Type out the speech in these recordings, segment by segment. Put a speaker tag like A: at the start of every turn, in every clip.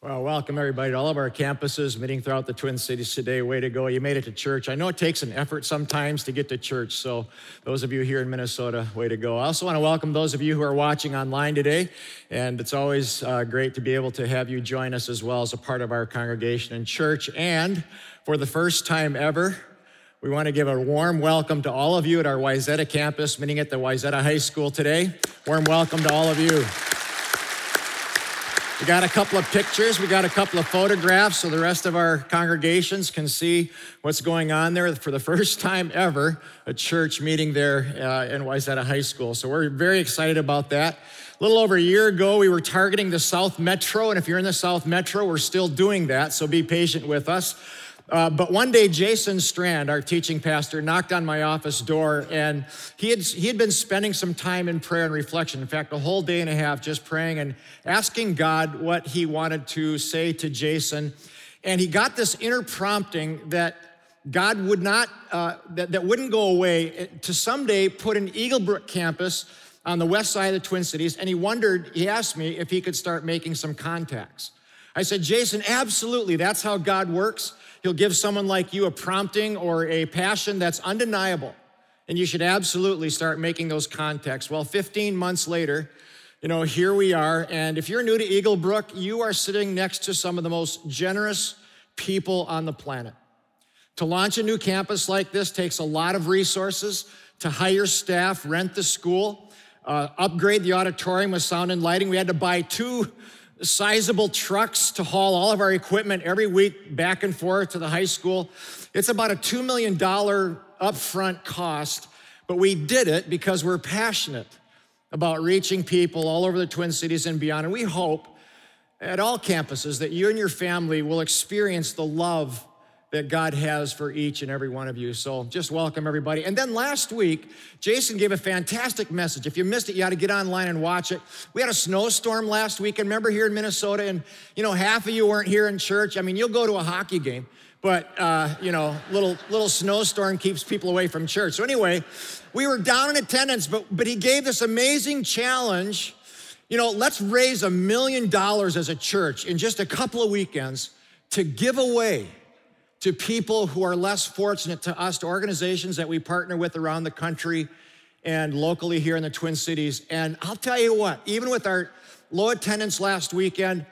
A: Well, welcome everybody to all of our campuses meeting throughout the Twin Cities today. Way to go. You made it to church. I know it takes an effort sometimes to get to church. So, those of you here in Minnesota, way to go. I also want to welcome those of you who are watching online today. And it's always uh, great to be able to have you join us as well as a part of our congregation and church. And for the first time ever, we want to give a warm welcome to all of you at our Wayzata campus, meeting at the Wayzata High School today. Warm welcome to all of you. We got a couple of pictures, we got a couple of photographs so the rest of our congregations can see what's going on there. For the first time ever, a church meeting there uh, in Wayzata High School. So we're very excited about that. A little over a year ago, we were targeting the South Metro, and if you're in the South Metro, we're still doing that, so be patient with us. Uh, but one day, Jason Strand, our teaching pastor, knocked on my office door, and he had, he had been spending some time in prayer and reflection. In fact, a whole day and a half just praying and asking God what he wanted to say to Jason. And he got this inner prompting that God would not, uh, that, that wouldn't go away, eh, to someday put an Eaglebrook campus on the west side of the Twin Cities. And he wondered, he asked me if he could start making some contacts. I said, Jason, absolutely. That's how God works. He'll give someone like you a prompting or a passion that's undeniable. And you should absolutely start making those contacts. Well, 15 months later, you know, here we are. And if you're new to Eaglebrook, you are sitting next to some of the most generous people on the planet. To launch a new campus like this takes a lot of resources to hire staff, rent the school, uh, upgrade the auditorium with sound and lighting. We had to buy two sizable trucks to haul all of our equipment every week back and forth to the high school. It's about a $2 million upfront cost, but we did it because we're passionate about reaching people all over the Twin Cities and beyond. And we hope at all campuses that you and your family will experience the love that God has for each and every one of you. So just welcome everybody. And then last week, Jason gave a fantastic message. If you missed it, you had to get online and watch it. We had a snowstorm last week, and remember here in Minnesota, and you know, half of you weren't here in church. I mean, you'll go to a hockey game, but uh, you know, little little snowstorm keeps people away from church. So anyway, we were down in attendance, but but he gave this amazing challenge. You know, let's raise a million dollars as a church in just a couple of weekends to give away to people who are less fortunate, to us, to organizations that we partner with around the country and locally here in the Twin Cities. And I'll tell you what, even with our low attendance last weekend,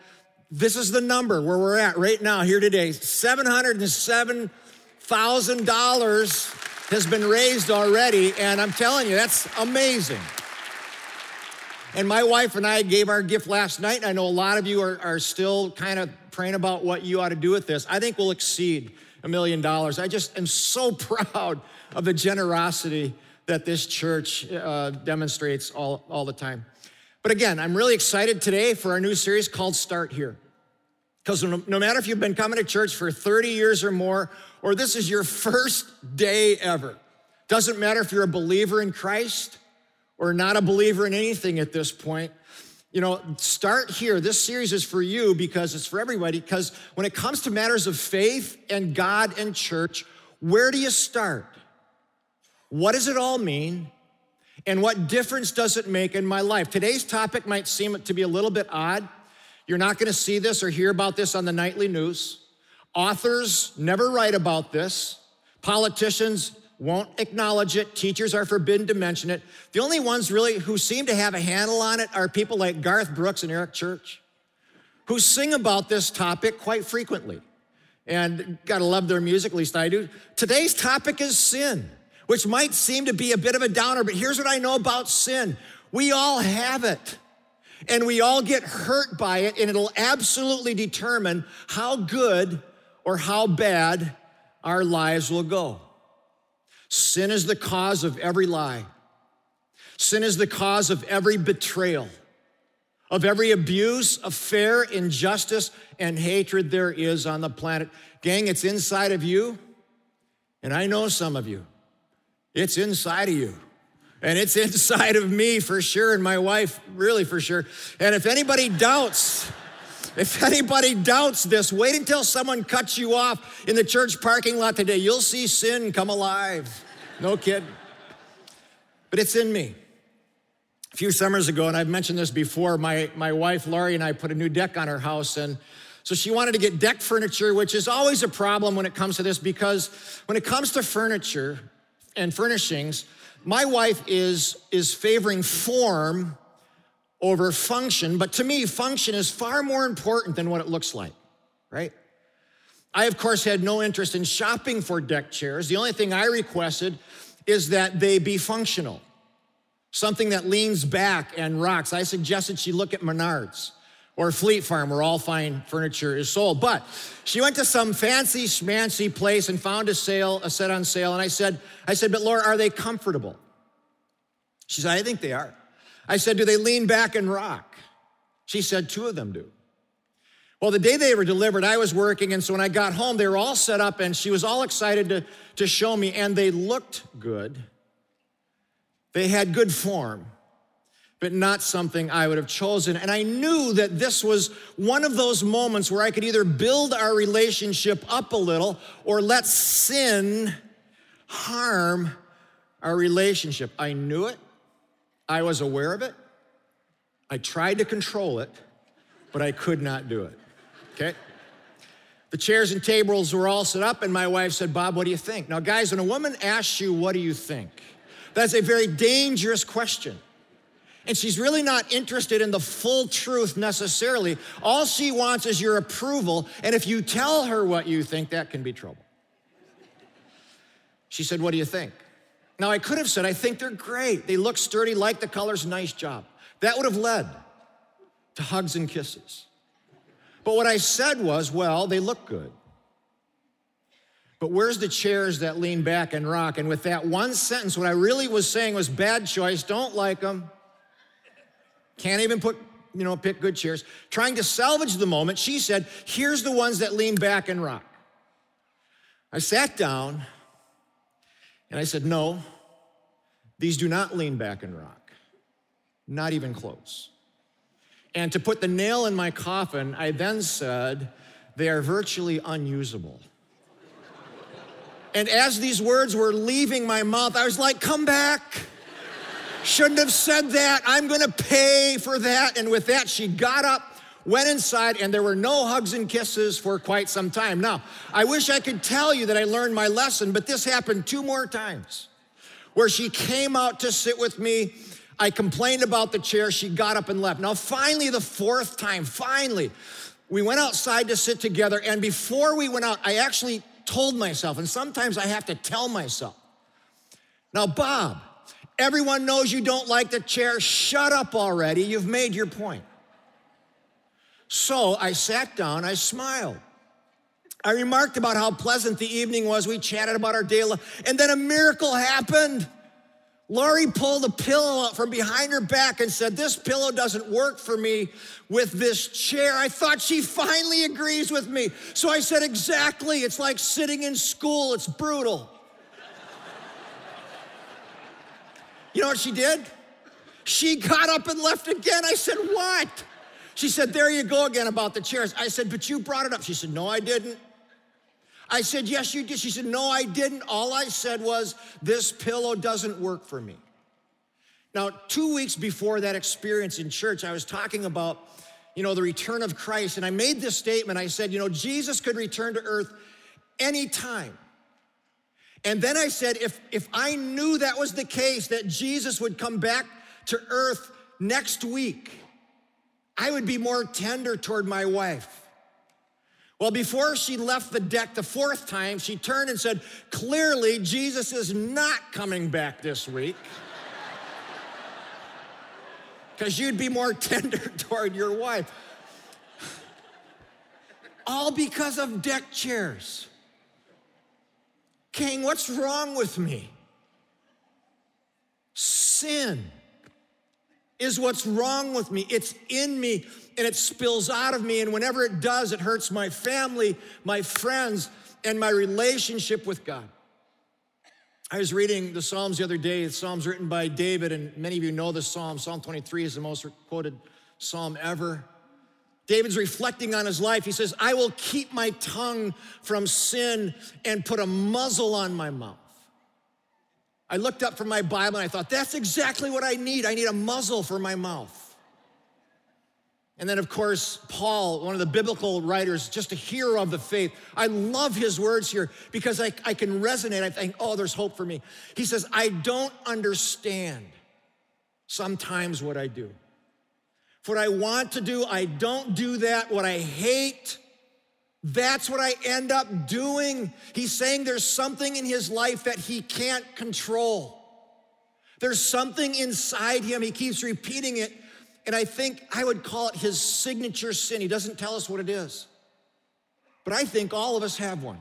A: this is the number where we're at right now, here today. $707,000 has been raised already. And I'm telling you, that's amazing. And my wife and I gave our gift last night. I know a lot of you are, are still kind of praying about what you ought to do with this. I think we'll exceed a million dollars. I just am so proud of the generosity that this church uh, demonstrates all, all the time. But again, I'm really excited today for our new series called Start Here. Because no, no matter if you've been coming to church for 30 years or more, or this is your first day ever, doesn't matter if you're a believer in Christ or not a believer in anything at this point, you know, start here. This series is for you because it's for everybody. Because when it comes to matters of faith and God and church, where do you start? What does it all mean? And what difference does it make in my life? Today's topic might seem to be a little bit odd. You're not going to see this or hear about this on the nightly news. Authors never write about this. Politicians won't acknowledge it. Teachers are forbidden to mention it. The only ones really who seem to have a handle on it are people like Garth Brooks and Eric Church, who sing about this topic quite frequently. And gotta love their music, at least I do. Today's topic is sin, which might seem to be a bit of a downer, but here's what I know about sin we all have it. And we all get hurt by it, and it'll absolutely determine how good or how bad our lives will go. Sin is the cause of every lie. Sin is the cause of every betrayal, of every abuse, affair, injustice, and hatred there is on the planet. Gang, it's inside of you, and I know some of you. It's inside of you. And it's inside of me for sure, and my wife, really for sure. And if anybody doubts, if anybody doubts this, wait until someone cuts you off in the church parking lot today. You'll see sin come alive. No kid. But it's in me. A few summers ago, and I've mentioned this before, my, my wife Laurie and I put a new deck on our house, and So she wanted to get deck furniture, which is always a problem when it comes to this because when it comes to furniture and furnishings, my wife is, is favoring form over function, but to me, function is far more important than what it looks like, right? I, of course, had no interest in shopping for deck chairs. The only thing I requested is that they be functional, something that leans back and rocks. I suggested she look at Menards or Fleet Farm, where all fine furniture is sold. But she went to some fancy schmancy place and found a sale, a set on sale. And I said, I said, but Laura, are they comfortable? She said, I think they are. I said, do they lean back and rock? She said, two of them do. Well, the day they were delivered, I was working, and so when I got home, they were all set up, and she was all excited to, to show me, and they looked good. They had good form but not something I would have chosen. And I knew that this was one of those moments where I could either build our relationship up a little or let sin harm our relationship. I knew it, I was aware of it, I tried to control it, but I could not do it. Okay? The chairs and tables were all set up, and my wife said, Bob, what do you think? Now, guys, when a woman asks you, What do you think? That's a very dangerous question. And she's really not interested in the full truth necessarily. All she wants is your approval. And if you tell her what you think, that can be trouble. She said, What do you think? Now, I could have said, I think they're great. They look sturdy, like the colors, nice job. That would have led to hugs and kisses. But what I said was, Well, they look good. But where's the chairs that lean back and rock? And with that one sentence, what I really was saying was bad choice, don't like them. Can't even put, you know, pick good chairs. Trying to salvage the moment, she said, here's the ones that lean back and rock. I sat down and I said, no, these do not lean back and rock, not even close. And to put the nail in my coffin, I then said, they are virtually unusable. and as these words were leaving my mouth, I was like, come back. Shouldn't have said that. I'm going to pay for that. And with that, she got up, went inside, and there were no hugs and kisses for quite some time. Now, I wish I could tell you that I learned my lesson, but this happened two more times where she came out to sit with me. I complained about the chair. She got up and left. Now, finally, the fourth time, finally, we went outside to sit together. And before we went out, I actually told myself, and sometimes I have to tell myself, now, Bob, Everyone knows you don't like the chair. Shut up already. You've made your point. So I sat down, I smiled. I remarked about how pleasant the evening was. We chatted about our day, and then a miracle happened. Laurie pulled a pillow from behind her back and said, This pillow doesn't work for me with this chair. I thought she finally agrees with me. So I said, Exactly. It's like sitting in school, it's brutal. You know what she did? She got up and left again. I said, What? She said, There you go again about the chairs. I said, But you brought it up. She said, No, I didn't. I said, Yes, you did. She said, No, I didn't. All I said was, This pillow doesn't work for me. Now, two weeks before that experience in church, I was talking about, you know, the return of Christ. And I made this statement. I said, You know, Jesus could return to earth anytime. And then I said, if, if I knew that was the case, that Jesus would come back to earth next week, I would be more tender toward my wife. Well, before she left the deck the fourth time, she turned and said, Clearly, Jesus is not coming back this week. Because you'd be more tender toward your wife. All because of deck chairs. King, what's wrong with me? Sin is what's wrong with me. It's in me and it spills out of me. And whenever it does, it hurts my family, my friends, and my relationship with God. I was reading the Psalms the other day, the Psalms written by David, and many of you know the Psalm. Psalm 23 is the most quoted Psalm ever. David's reflecting on his life. He says, I will keep my tongue from sin and put a muzzle on my mouth. I looked up from my Bible and I thought, that's exactly what I need. I need a muzzle for my mouth. And then, of course, Paul, one of the biblical writers, just a hero of the faith. I love his words here because I, I can resonate. I think, oh, there's hope for me. He says, I don't understand sometimes what I do. For what I want to do, I don't do that. What I hate, that's what I end up doing. He's saying there's something in his life that he can't control. There's something inside him. He keeps repeating it and I think I would call it his signature sin. He doesn't tell us what it is. But I think all of us have one.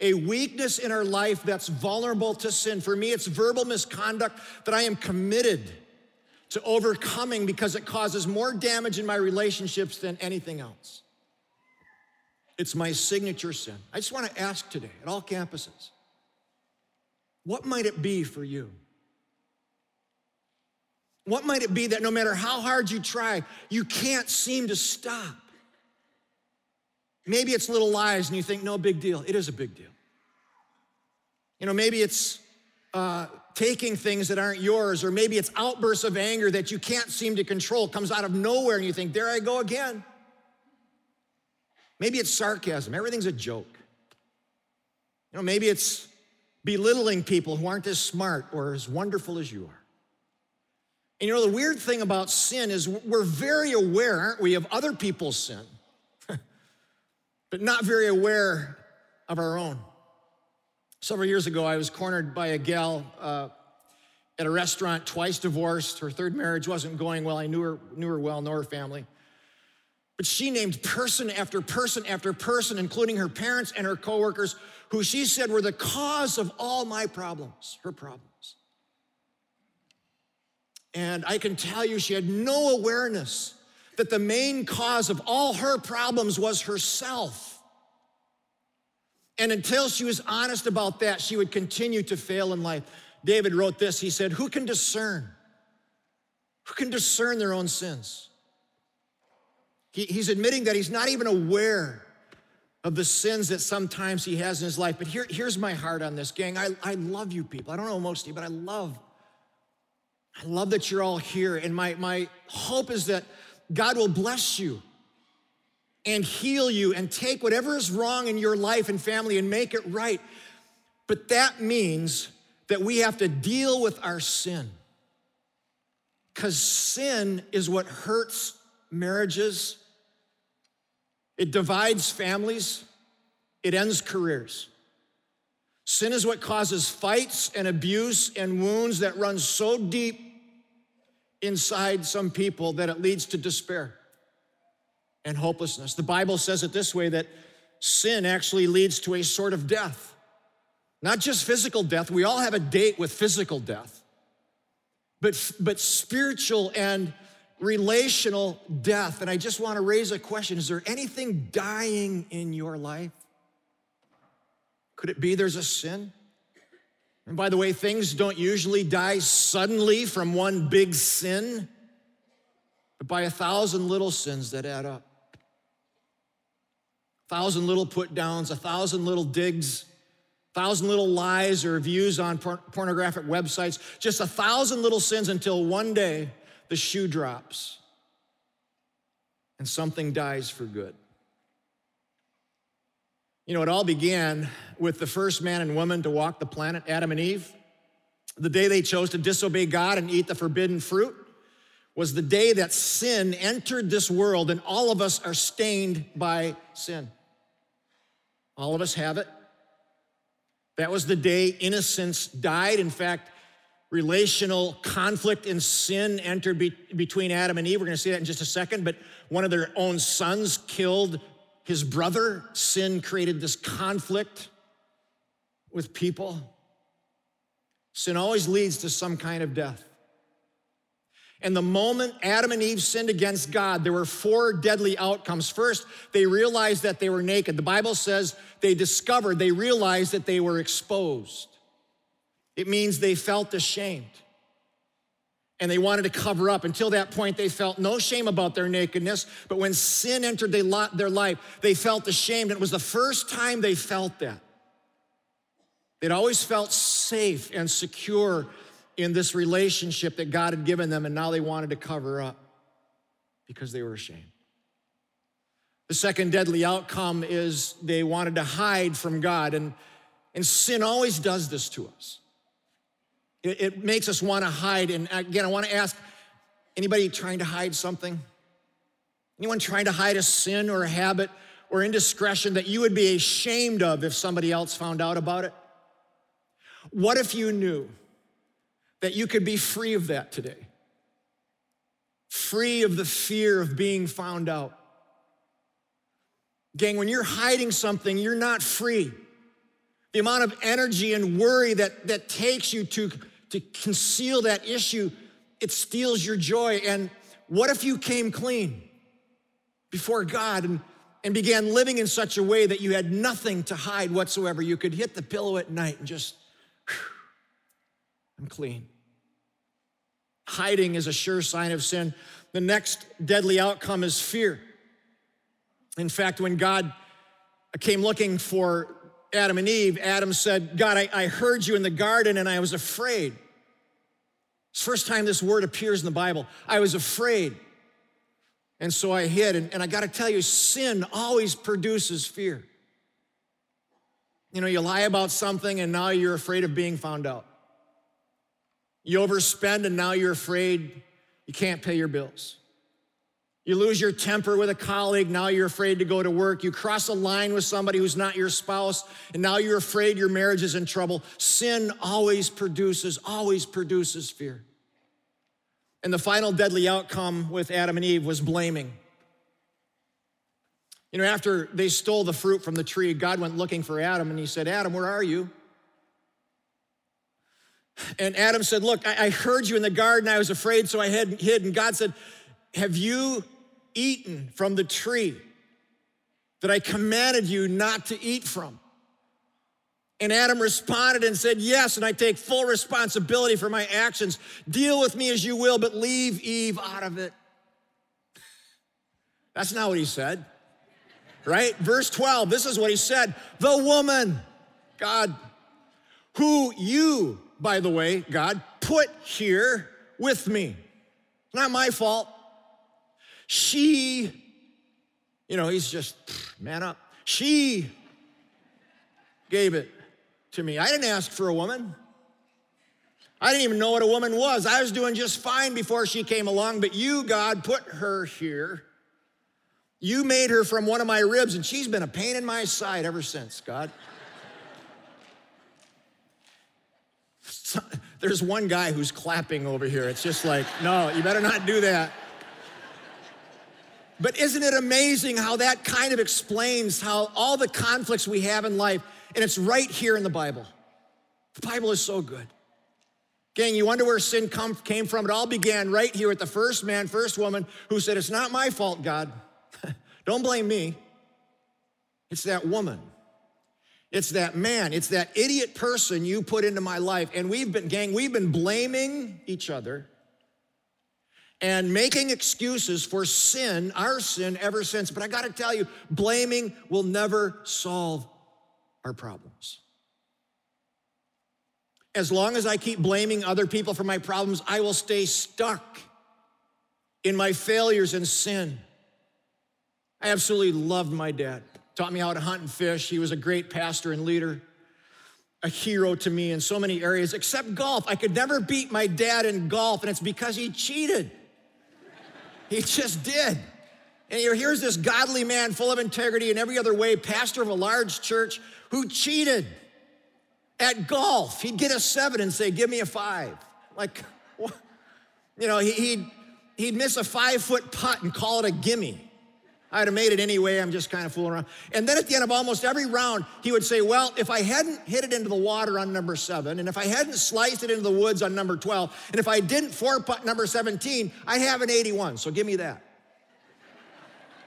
A: A weakness in our life that's vulnerable to sin. For me, it's verbal misconduct that I am committed to overcoming because it causes more damage in my relationships than anything else. It's my signature sin. I just want to ask today at all campuses what might it be for you? What might it be that no matter how hard you try, you can't seem to stop? Maybe it's little lies and you think, no big deal. It is a big deal. You know, maybe it's uh, taking things that aren't yours, or maybe it's outbursts of anger that you can't seem to control, comes out of nowhere, and you think, there I go again. Maybe it's sarcasm, everything's a joke. You know, maybe it's belittling people who aren't as smart or as wonderful as you are. And you know, the weird thing about sin is we're very aware, aren't we, of other people's sin, but not very aware of our own. Several years ago, I was cornered by a gal uh, at a restaurant, twice divorced. Her third marriage wasn't going well. I knew her, knew her well, know her family. But she named person after person after person, including her parents and her coworkers, who she said were the cause of all my problems, her problems. And I can tell you, she had no awareness that the main cause of all her problems was herself. And until she was honest about that, she would continue to fail in life. David wrote this he said, Who can discern? Who can discern their own sins? He, he's admitting that he's not even aware of the sins that sometimes he has in his life. But here, here's my heart on this, gang. I, I love you people. I don't know most of you, but I love I love that you're all here. And my, my hope is that God will bless you and heal you and take whatever is wrong in your life and family and make it right. But that means that we have to deal with our sin. Because sin is what hurts marriages, it divides families, it ends careers. Sin is what causes fights and abuse and wounds that run so deep inside some people that it leads to despair and hopelessness. The Bible says it this way that sin actually leads to a sort of death. Not just physical death, we all have a date with physical death, but, but spiritual and relational death. And I just want to raise a question Is there anything dying in your life? Could it be there's a sin? And by the way, things don't usually die suddenly from one big sin, but by a thousand little sins that add up. A thousand little put downs, a thousand little digs, a thousand little lies or views on por- pornographic websites, just a thousand little sins until one day the shoe drops and something dies for good. You know, it all began with the first man and woman to walk the planet, Adam and Eve. The day they chose to disobey God and eat the forbidden fruit was the day that sin entered this world, and all of us are stained by sin. All of us have it. That was the day innocence died. In fact, relational conflict and sin entered be- between Adam and Eve. We're going to see that in just a second, but one of their own sons killed his brother, sin created this conflict with people. Sin always leads to some kind of death. And the moment Adam and Eve sinned against God, there were four deadly outcomes. First, they realized that they were naked. The Bible says they discovered, they realized that they were exposed. It means they felt ashamed and they wanted to cover up. Until that point, they felt no shame about their nakedness. But when sin entered their life, they felt ashamed. It was the first time they felt that. They'd always felt safe and secure in this relationship that God had given them, and now they wanted to cover up. because they were ashamed. The second deadly outcome is they wanted to hide from God, and, and sin always does this to us. It, it makes us want to hide. And again, I want to ask anybody trying to hide something? Anyone trying to hide a sin or a habit or indiscretion that you would be ashamed of if somebody else found out about it? What if you knew that you could be free of that today? Free of the fear of being found out. Gang, when you're hiding something, you're not free. The amount of energy and worry that, that takes you to, to conceal that issue, it steals your joy. And what if you came clean before God and, and began living in such a way that you had nothing to hide whatsoever? You could hit the pillow at night and just, I'm clean. Hiding is a sure sign of sin. The next deadly outcome is fear. In fact, when God came looking for Adam and Eve, Adam said, God, I, I heard you in the garden and I was afraid. It's first time this word appears in the Bible. I was afraid. And so I hid. And, and I got to tell you, sin always produces fear. You know, you lie about something and now you're afraid of being found out. You overspend and now you're afraid you can't pay your bills. You lose your temper with a colleague, now you're afraid to go to work. You cross a line with somebody who's not your spouse, and now you're afraid your marriage is in trouble. Sin always produces, always produces fear. And the final deadly outcome with Adam and Eve was blaming. You know, after they stole the fruit from the tree, God went looking for Adam and he said, Adam, where are you? And Adam said, Look, I heard you in the garden. I was afraid, so I hid. And God said, Have you eaten from the tree that I commanded you not to eat from? And Adam responded and said, Yes, and I take full responsibility for my actions. Deal with me as you will, but leave Eve out of it. That's not what he said, right? Verse 12, this is what he said The woman, God, who you, by the way, God, put here with me. Not my fault. She, you know, he's just, man up. She gave it to me. I didn't ask for a woman. I didn't even know what a woman was. I was doing just fine before she came along, but you, God, put her here. You made her from one of my ribs, and she's been a pain in my side ever since, God. There's one guy who's clapping over here. It's just like, no, you better not do that. But isn't it amazing how that kind of explains how all the conflicts we have in life, and it's right here in the Bible. The Bible is so good. Gang, you wonder where sin come, came from? It all began right here with the first man, first woman who said, It's not my fault, God. Don't blame me. It's that woman. It's that man. It's that idiot person you put into my life. And we've been, gang, we've been blaming each other and making excuses for sin, our sin, ever since. But I gotta tell you, blaming will never solve our problems. As long as I keep blaming other people for my problems, I will stay stuck in my failures and sin. I absolutely loved my dad. Taught me how to hunt and fish. He was a great pastor and leader, a hero to me in so many areas, except golf. I could never beat my dad in golf, and it's because he cheated. He just did. And here's this godly man full of integrity in every other way, pastor of a large church who cheated at golf. He'd get a seven and say, Give me a five. Like, you know, he'd, he'd miss a five foot putt and call it a gimme. I'd have made it anyway, I'm just kind of fooling around. And then at the end of almost every round, he would say, Well, if I hadn't hit it into the water on number seven, and if I hadn't sliced it into the woods on number 12, and if I didn't four putt number 17, I have an 81, so give me that.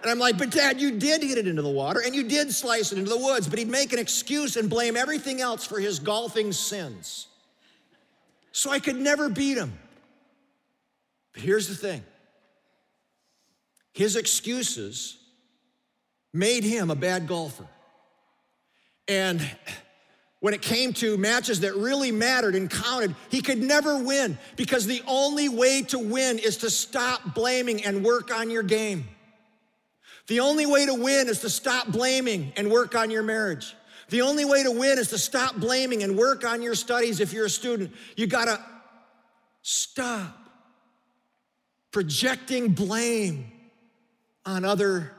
A: And I'm like, But dad, you did hit it into the water, and you did slice it into the woods. But he'd make an excuse and blame everything else for his golfing sins. So I could never beat him. But here's the thing his excuses made him a bad golfer. And when it came to matches that really mattered and counted, he could never win because the only way to win is to stop blaming and work on your game. The only way to win is to stop blaming and work on your marriage. The only way to win is to stop blaming and work on your studies if you're a student. You gotta stop projecting blame on other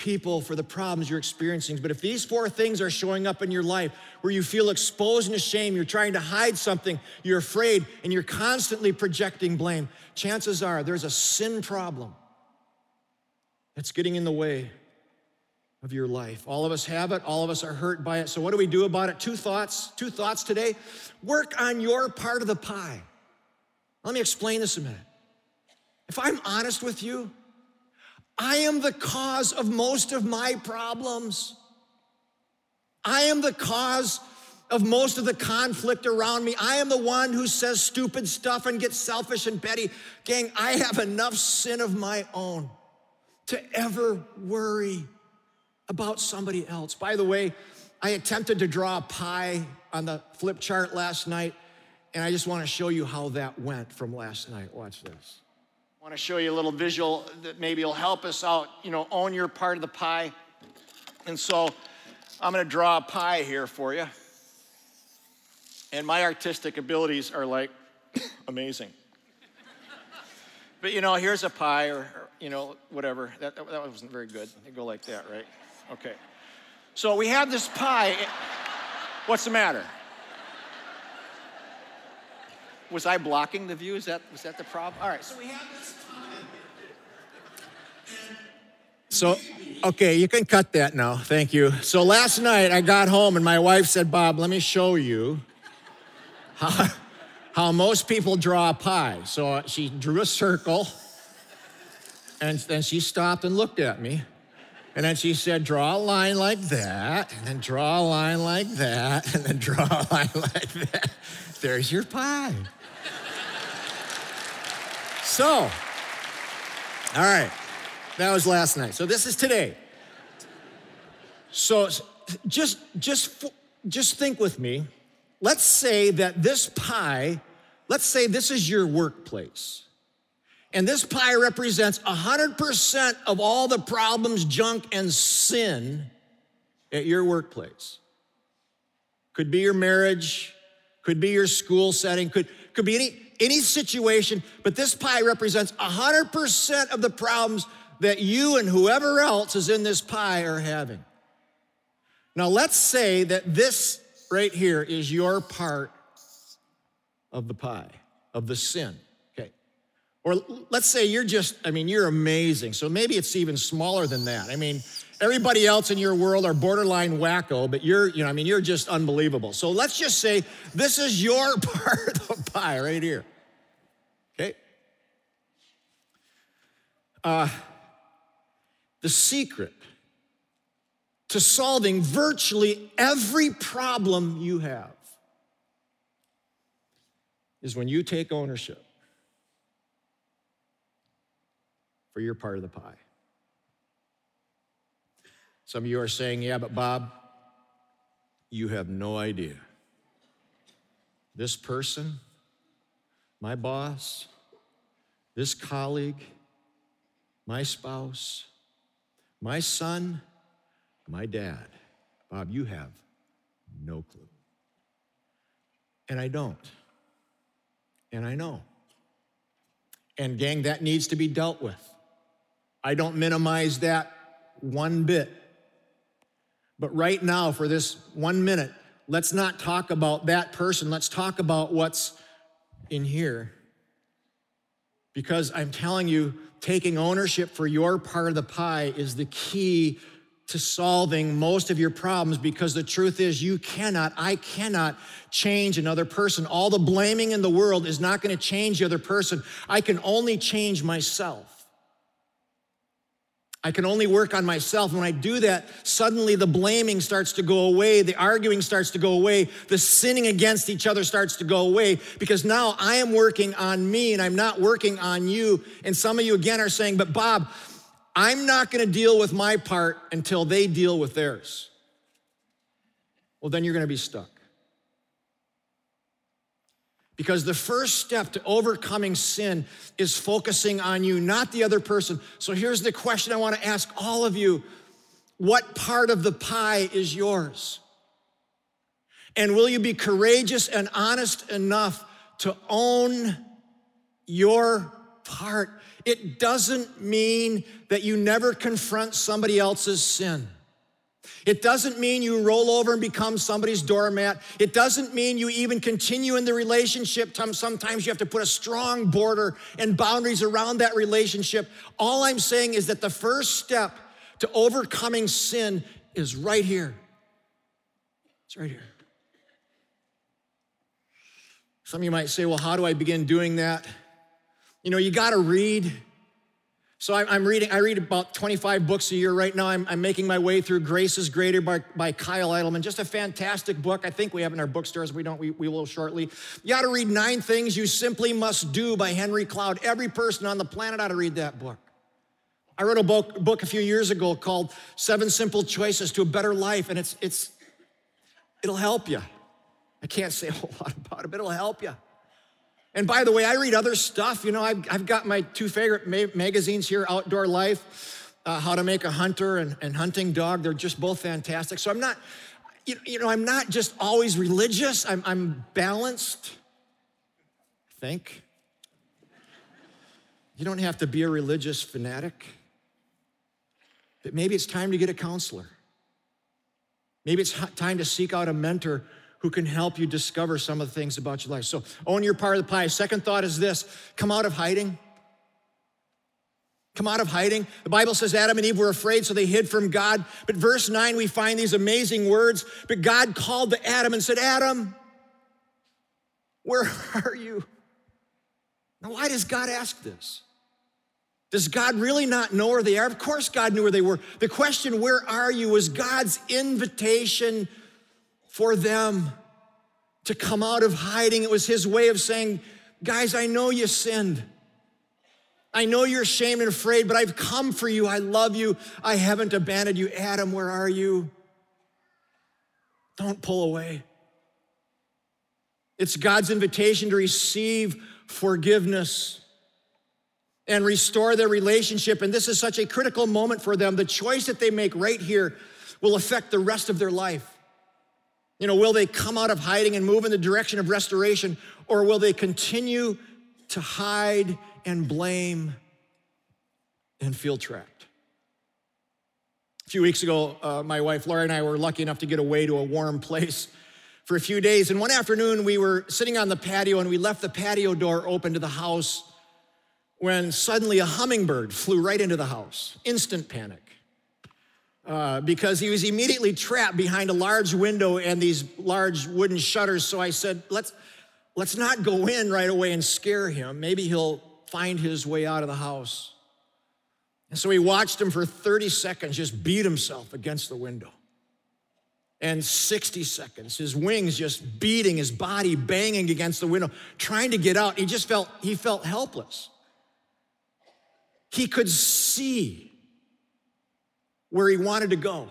A: people for the problems you're experiencing. But if these four things are showing up in your life where you feel exposed and ashamed, you're trying to hide something, you're afraid, and you're constantly projecting blame, chances are there's a sin problem that's getting in the way of your life. All of us have it, all of us are hurt by it. So, what do we do about it? Two thoughts, two thoughts today. Work on your part of the pie. Let me explain this a minute. If I'm honest with you, I am the cause of most of my problems. I am the cause of most of the conflict around me. I am the one who says stupid stuff and gets selfish and petty. Gang, I have enough sin of my own to ever worry about somebody else. By the way, I attempted to draw a pie on the flip chart last night, and I just want to show you how that went from last night. Watch this. I want to show you a little visual that maybe will help us out, you know, own your part of the pie. And so I'm going to draw a pie here for you. And my artistic abilities are like amazing. but you know, here's a pie or, or you know, whatever. That, that wasn't very good. They go like that, right? Okay. So we have this pie. What's the matter? Was I blocking the view? Is that, was that the problem? All right. So we have this pie. So, okay, you can cut that now. Thank you. So last night I got home and my wife said, Bob, let me show you how, how most people draw a pie. So she drew a circle and then she stopped and looked at me. And then she said, draw a line like that, and then draw a line like that, and then draw a line like that. There's your pie. So, all right, that was last night. So this is today. So just, just, just think with me. Let's say that this pie, let's say this is your workplace. And this pie represents 100% of all the problems, junk, and sin at your workplace. Could be your marriage, could be your school setting, could, could be any, any situation, but this pie represents 100% of the problems that you and whoever else is in this pie are having. Now, let's say that this right here is your part of the pie, of the sin. Okay. Or let's say you're just, I mean, you're amazing. So maybe it's even smaller than that. I mean, everybody else in your world are borderline wacko, but you're, you know, I mean, you're just unbelievable. So let's just say this is your part of pie right here. Okay? Uh, the secret to solving virtually every problem you have is when you take ownership for your part of the pie. Some of you are saying, yeah, but Bob, you have no idea. This person, my boss, this colleague, my spouse, my son, my dad, Bob, you have no clue. And I don't. And I know. And, gang, that needs to be dealt with. I don't minimize that one bit. But right now, for this one minute, let's not talk about that person. Let's talk about what's in here. Because I'm telling you, taking ownership for your part of the pie is the key to solving most of your problems because the truth is, you cannot, I cannot change another person. All the blaming in the world is not going to change the other person. I can only change myself. I can only work on myself. When I do that, suddenly the blaming starts to go away, the arguing starts to go away, the sinning against each other starts to go away because now I am working on me and I'm not working on you. And some of you again are saying, but Bob, I'm not going to deal with my part until they deal with theirs. Well, then you're going to be stuck. Because the first step to overcoming sin is focusing on you, not the other person. So here's the question I want to ask all of you What part of the pie is yours? And will you be courageous and honest enough to own your part? It doesn't mean that you never confront somebody else's sin. It doesn't mean you roll over and become somebody's doormat. It doesn't mean you even continue in the relationship. Sometimes you have to put a strong border and boundaries around that relationship. All I'm saying is that the first step to overcoming sin is right here. It's right here. Some of you might say, well, how do I begin doing that? You know, you got to read. So I'm reading, I read about 25 books a year right now. I'm, I'm making my way through Grace is Greater by, by Kyle Idleman. Just a fantastic book. I think we have in our bookstores. We don't, we, we will shortly. You ought to read Nine Things You Simply Must Do by Henry Cloud. Every person on the planet ought to read that book. I wrote a book, book a few years ago called Seven Simple Choices to a Better Life, and it's, it's, it'll help you. I can't say a whole lot about it, but it'll help you. And by the way, I read other stuff. You know, I've, I've got my two favorite ma- magazines here Outdoor Life, uh, How to Make a Hunter, and, and Hunting Dog. They're just both fantastic. So I'm not, you, you know, I'm not just always religious, I'm, I'm balanced, I think. You don't have to be a religious fanatic, but maybe it's time to get a counselor. Maybe it's time to seek out a mentor who can help you discover some of the things about your life. So own your part of the pie. Second thought is this come out of hiding. Come out of hiding. The Bible says Adam and Eve were afraid, so they hid from God. But verse 9, we find these amazing words. But God called to Adam and said, Adam, where are you? Now, why does God ask this? Does God really not know where they are? Of course, God knew where they were. The question, where are you, was God's invitation for them to come out of hiding. It was his way of saying, Guys, I know you sinned. I know you're ashamed and afraid, but I've come for you. I love you. I haven't abandoned you. Adam, where are you? Don't pull away. It's God's invitation to receive forgiveness and restore their relationship. And this is such a critical moment for them. The choice that they make right here will affect the rest of their life. You know, will they come out of hiding and move in the direction of restoration, or will they continue to hide and blame and feel trapped? A few weeks ago, uh, my wife Laura and I were lucky enough to get away to a warm place for a few days. And one afternoon, we were sitting on the patio and we left the patio door open to the house when suddenly a hummingbird flew right into the house. Instant panic uh, because he was immediately trapped behind a large window and these large wooden shutters. So I said, let's, let's not go in right away and scare him. Maybe he'll find his way out of the house. And so we watched him for 30 seconds just beat himself against the window. And 60 seconds, his wings just beating, his body banging against the window, trying to get out. He just felt, he felt helpless. He could see where he wanted to go,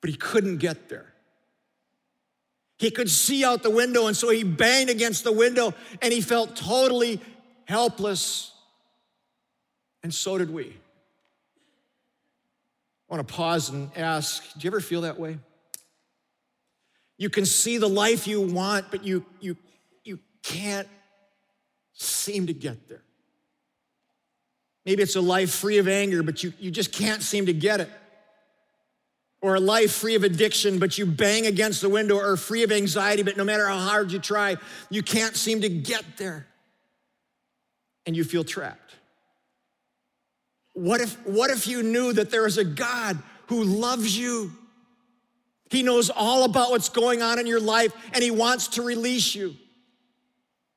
A: but he couldn't get there. He could see out the window, and so he banged against the window and he felt totally helpless. And so did we. I want to pause and ask do you ever feel that way? You can see the life you want, but you, you, you can't seem to get there. Maybe it's a life free of anger, but you, you just can't seem to get it. Or a life free of addiction, but you bang against the window, or free of anxiety, but no matter how hard you try, you can't seem to get there. And you feel trapped. What if, what if you knew that there is a God who loves you? He knows all about what's going on in your life and He wants to release you.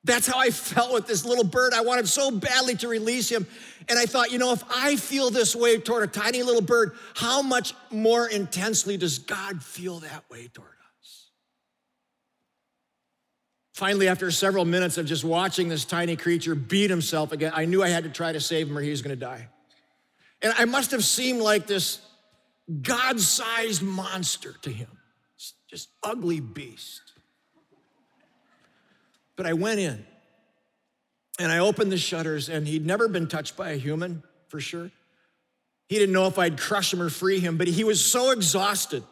A: That's how I felt with this little bird. I wanted so badly to release him. And I thought, you know, if I feel this way toward a tiny little bird, how much more intensely does God feel that way toward us? Finally, after several minutes of just watching this tiny creature beat himself again, I knew I had to try to save him or he was going to die. And I must have seemed like this God sized monster to him, just ugly beast. But I went in and I opened the shutters, and he'd never been touched by a human, for sure. He didn't know if I'd crush him or free him, but he was so exhausted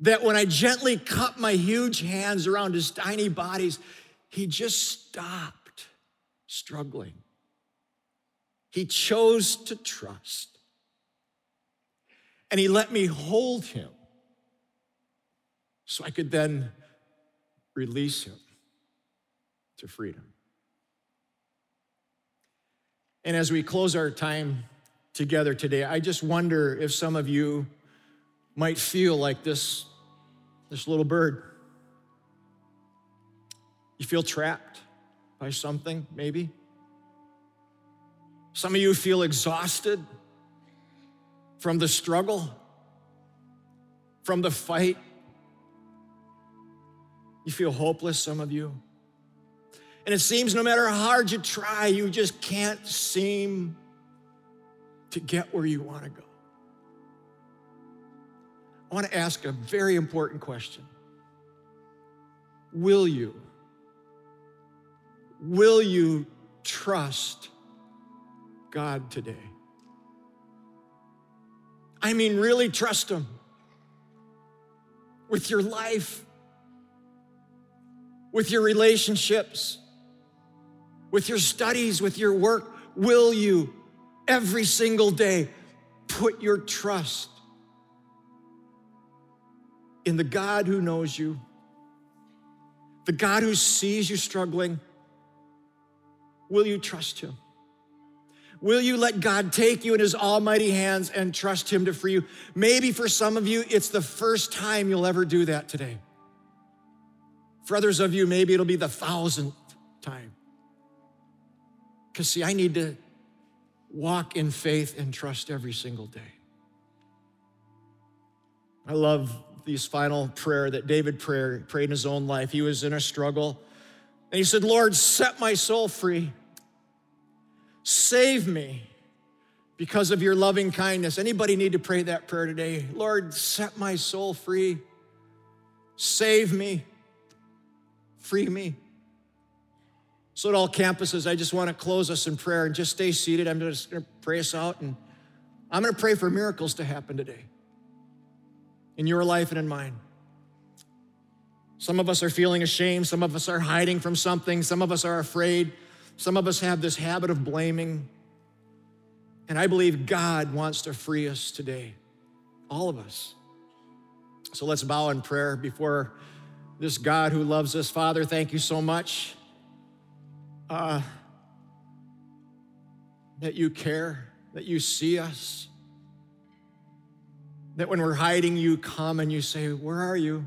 A: that when I gently cupped my huge hands around his tiny bodies, he just stopped struggling. He chose to trust. And he let me hold him so I could then release him to freedom. And as we close our time together today, I just wonder if some of you might feel like this, this little bird. You feel trapped by something, maybe. Some of you feel exhausted from the struggle, from the fight. You feel hopeless, some of you. And it seems no matter how hard you try, you just can't seem to get where you want to go. I want to ask a very important question Will you? Will you trust God today? I mean, really trust Him with your life, with your relationships, with your studies, with your work. Will you every single day put your trust in the God who knows you, the God who sees you struggling? Will you trust Him? Will you let God take you in his almighty hands and trust him to free you? Maybe for some of you, it's the first time you'll ever do that today. For others of you, maybe it'll be the thousandth time. Because, see, I need to walk in faith and trust every single day. I love this final prayer that David prayed, prayed in his own life. He was in a struggle, and he said, Lord, set my soul free. Save me because of your loving kindness. Anybody need to pray that prayer today? Lord, set my soul free. Save me. Free me. So, at all campuses, I just want to close us in prayer and just stay seated. I'm just going to pray us out, and I'm going to pray for miracles to happen today in your life and in mine. Some of us are feeling ashamed, some of us are hiding from something, some of us are afraid. Some of us have this habit of blaming. And I believe God wants to free us today, all of us. So let's bow in prayer before this God who loves us. Father, thank you so much uh, that you care, that you see us, that when we're hiding, you come and you say, Where are you?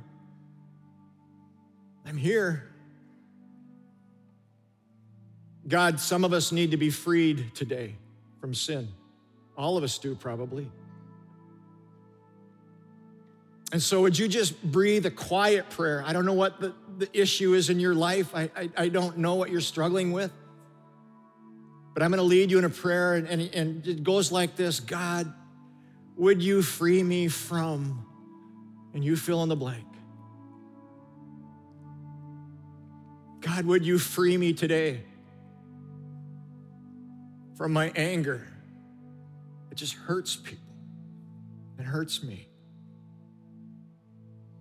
A: I'm here. God, some of us need to be freed today from sin. All of us do, probably. And so, would you just breathe a quiet prayer? I don't know what the, the issue is in your life, I, I, I don't know what you're struggling with. But I'm going to lead you in a prayer, and, and, and it goes like this God, would you free me from, and you fill in the blank. God, would you free me today from my anger. It just hurts people. It hurts me.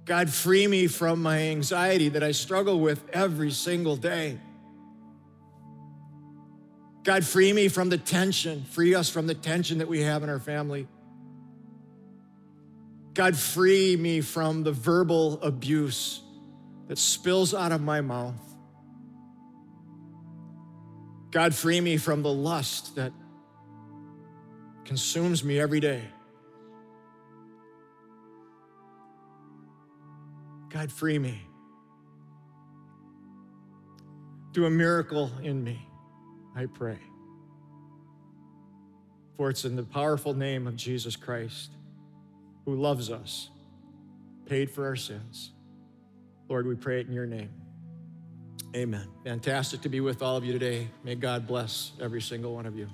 A: God, free me from my anxiety that I struggle with every single day. God, free me from the tension. Free us from the tension that we have in our family. God, free me from the verbal abuse that spills out of my mouth. God, free me from the lust that consumes me every day. God, free me. Do a miracle in me, I pray. For it's in the powerful name of Jesus Christ, who loves us, paid for our sins. Lord, we pray it in your name. Amen. Fantastic to be with all of you today. May God bless every single one of you.